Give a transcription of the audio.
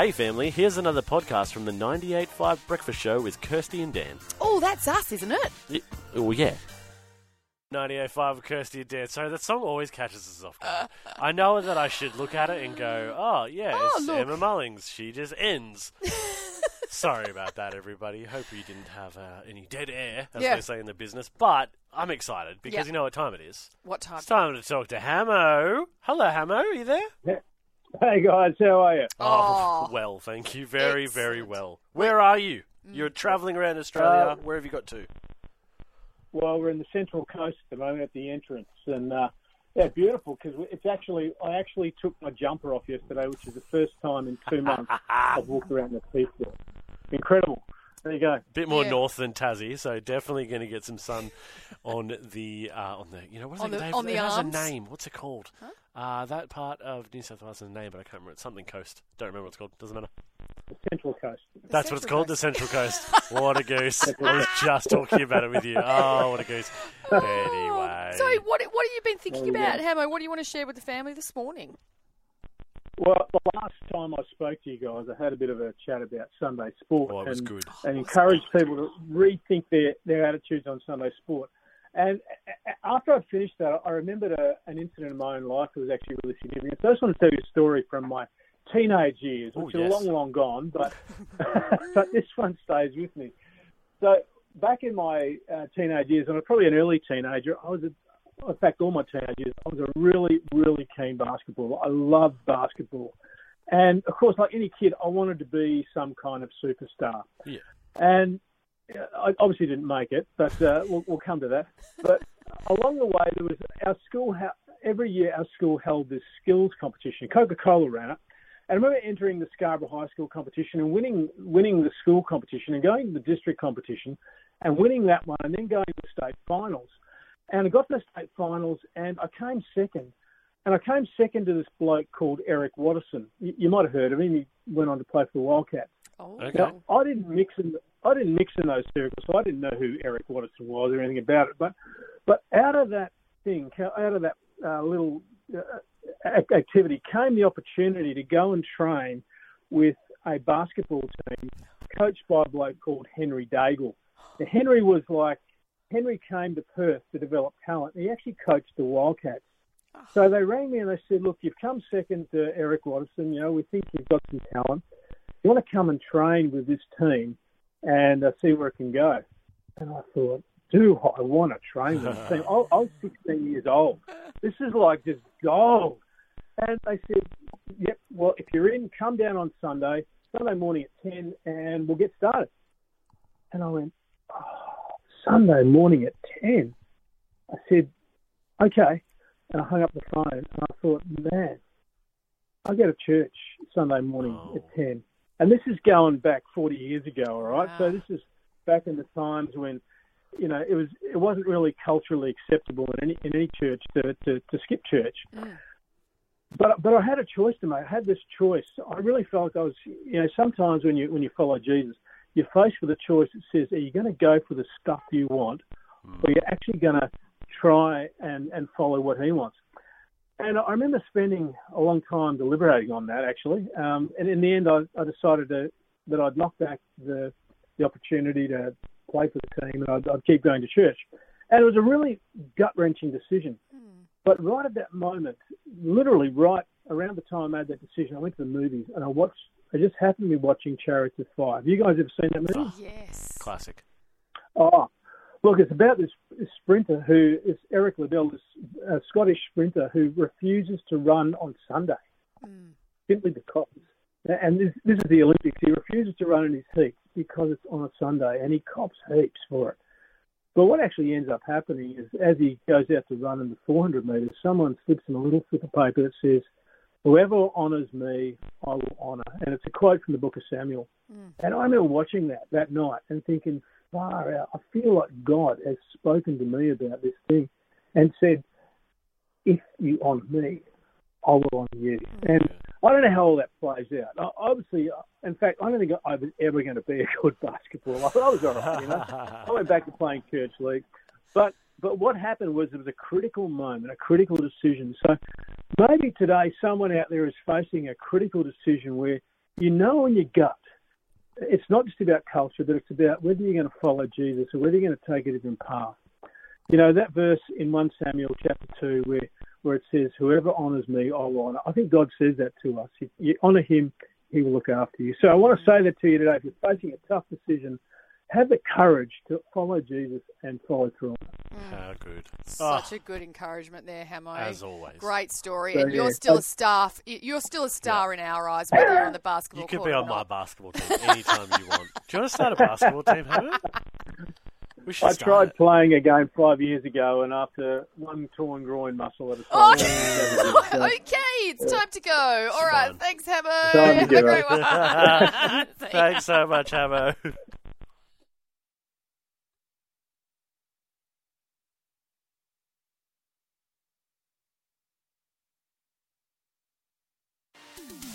Hey, family, here's another podcast from the 98.5 Breakfast Show with Kirsty and Dan. Oh, that's us, isn't it? Y- Oh, yeah. 98.5 with Kirsty and Dan. Sorry, that song always catches us off guard. I know that I should look at it and go, oh, yeah, Oh, it's look. Emma Mullings. She just ends. Sorry about that, everybody. Hope you didn't have uh, any dead air, as Yeah. they say in the business. But I'm excited because Yeah. you know what time it is. What time? It's time to talk to Hammo. Hello, Hammo. Are you there? Hey guys, how are you? Oh. well, thank you. Very, very well. Where are you? You're travelling around Australia. Uh, Where have you got to? Well, we're in the Central Coast at the moment at the entrance, and uh, yeah, beautiful because it's actually I actually took my jumper off yesterday, which is the first time in two months I've walked around the seafloor. Incredible. There you go. A bit more Yeah. north than Tassie, so definitely going to get some sun on the uh, on the you know what is On it? the- Dave? on the it has arms? a name. What's it called? Uh, that part of New South Wales has a name, but I can't remember. It's something coast. Don't remember what it's called. Doesn't matter. The Central Coast. That's what it's Central called. The Central Coast. what a goose! I was just talking about it with you. Oh, what a goose. Anyway. So, what what have you been thinking about, Hammo? What do you want to share with the family this morning? Well, the last time I spoke to you guys, I had a bit of a chat about Sunday sport Oh, it was and, good. and encouraged people to rethink their, their attitudes on Sunday sport. And after I finished that, I remembered a, an incident in my own life that was actually really significant. So I just want to tell you a story from my teenage years, which Oh, are long, long gone, but but this one stays with me. So back in my uh, teenage years, and I was probably an early teenager, I was, a, in fact, all my teenage years, I was a really, really keen basketball. I loved basketball. And of course, like any kid, I wanted to be some kind of superstar. Yeah. And uh, I obviously didn't make it, but uh, we'll, we'll come to that. But along the way, there was our school. Ha- every year, our school held this skills competition. Coca Cola ran it, and I remember entering the Scarborough High School competition and winning winning the school competition and going to the district competition and winning that one, and then going to the state finals. And I got to the state finals, and I came second. And I came second to this bloke called Eric Watterson. You, you might have heard of him. He went on to play for the Wildcats. Oh, Okay. Now, I didn't mix in. I didn't mix in those circles, so I didn't know who Eric Watterson was or anything about it. But, but out of that thing, out of that uh, little uh, activity, came the opportunity to go and train with a basketball team coached by a bloke called Henry Daigle. Now, Henry was like Henry came to Perth to develop talent. He actually coached the Wildcats. So they rang me and they said, "Look, you've come second to Eric Watterson. You know, we think you've got some talent. You want to come and train with this team and uh, see where it can go." And I thought, "Do I want to train with this team?" I, I was 16 years old. This is like just gold. And they said, "Yep. Well, if you're in, come down on Sunday, Sunday morning at 10, and we'll get started." And I went, "Sunday morning at 10." I said, "Okay." And I hung up the phone and I thought, man, I go to church Sunday morning Oh. at 10. And this is going back 40 years ago, all right? Wow. So this is back in the times when, you know, it was it wasn't really culturally acceptable in any in any church to, to, to skip church. Mm. But but I had a choice to make. I had this choice. I really felt like I was, you know, sometimes when you when you follow Jesus, you're faced with a choice that says, are you going to go for the stuff you want, or are you're actually going to try and, and follow what he wants. And I remember spending a long time deliberating on that, actually. Um, and in the end, I, I decided to, that I'd knock back the, the opportunity to play for the team and I'd, I'd keep going to church. And it was a really gut wrenching decision. But right at that moment, literally right around the time I made that decision, I went to the movies and I watched. I just happened to be watching Chariots of Fire. Have you guys ever seen that movie? Yes. Classic. Oh, look, it's about this, this sprinter who is Eric Liddell, this uh, Scottish sprinter who refuses to run on Sunday Mm. simply because. And this, this is the Olympics. He refuses to run in his heats because it's on a Sunday, and he cops heaps for it. But what actually ends up happening is, as he goes out to run in the 400 metres, someone slips him a little slip of paper that says, "Whoever honours me, I will honor. And it's a quote from the Book of Samuel. And I remember watching that that night and thinking, "Far out! I feel like God has spoken to me about this thing, and said, if you honour me, I will honour you." And I don't know how all that plays out. Obviously, uh, in fact, I don't think I was ever going to be a good basketballer. I was all right, you know. I went back to playing church league, but but what happened was it was a critical moment, a critical decision. So maybe today someone out there is facing a critical decision where you know in your gut. It's not just about culture, but it's about whether you're going to follow Jesus or whether you're going to take a different path. You know that verse in 1 Samuel chapter 2 where, where it says, Whoever honours me, I will honour. I think God says that to us. If you honour him, he will look after you. So I want to say that to you today. If you're facing a tough decision, have the courage to follow Jesus and follow through. on it. How good. Such Oh, a good encouragement there, Hammo. as always. Great story, So, and you're yeah, still a I- star. You're still a star in our eyes, whether you're on the basketball You could be on my basketball team anytime you want. Do you want to start a basketball team, Hammo? We should I tried it. playing a game five years ago, and after one torn groin muscle at a Oh, time, okay, it's time to go. All right, fine. thanks, Hammo. Have a great one. Thanks so much, Hammo.